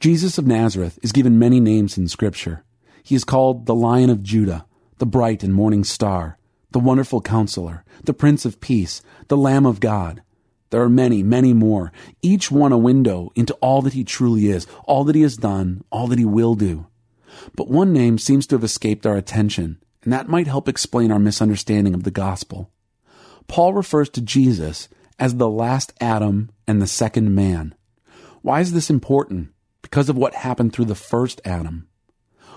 Jesus of Nazareth is given many names in Scripture. He is called the Lion of Judah, the bright and morning star, the wonderful counselor, the Prince of Peace, the Lamb of God. There are many, many more, each one a window into all that he truly is, all that he has done, all that he will do. But one name seems to have escaped our attention, and that might help explain our misunderstanding of the gospel. Paul refers to Jesus as the last Adam and the second man. Why is this important? Because of what happened through the first Adam.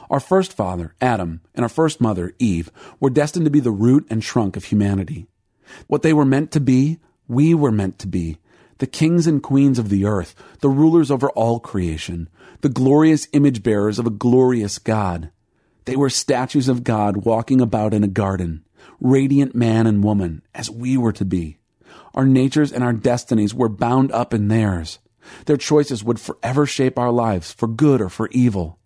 Our first father, Adam, and our first mother, Eve, were destined to be the root and trunk of humanity. What they were meant to be, we were meant to be. The kings and queens of the earth, the rulers over all creation, the glorious image bearers of a glorious God. They were statues of God walking about in a garden, radiant man and woman, as we were to be. Our natures and our destinies were bound up in theirs. Their choices would forever shape our lives, for good or for evil.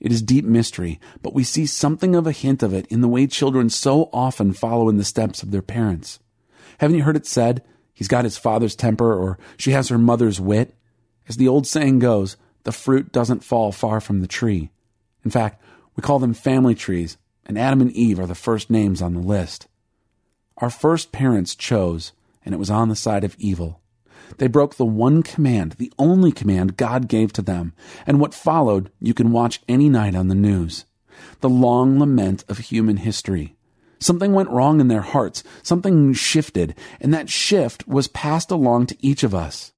It is deep mystery, but we see something of a hint of it in the way children so often follow in the steps of their parents. Haven't you heard it said, he's got his father's temper or she has her mother's wit? As the old saying goes, the fruit doesn't fall far from the tree. In fact, we call them family trees, and Adam and Eve are the first names on the list. Our first parents chose, and it was on the side of evil. They broke the one command, the only command God gave to them, and what followed you can watch any night on the news. The long lament of human history. Something went wrong in their hearts, something shifted, and that shift was passed along to each of us.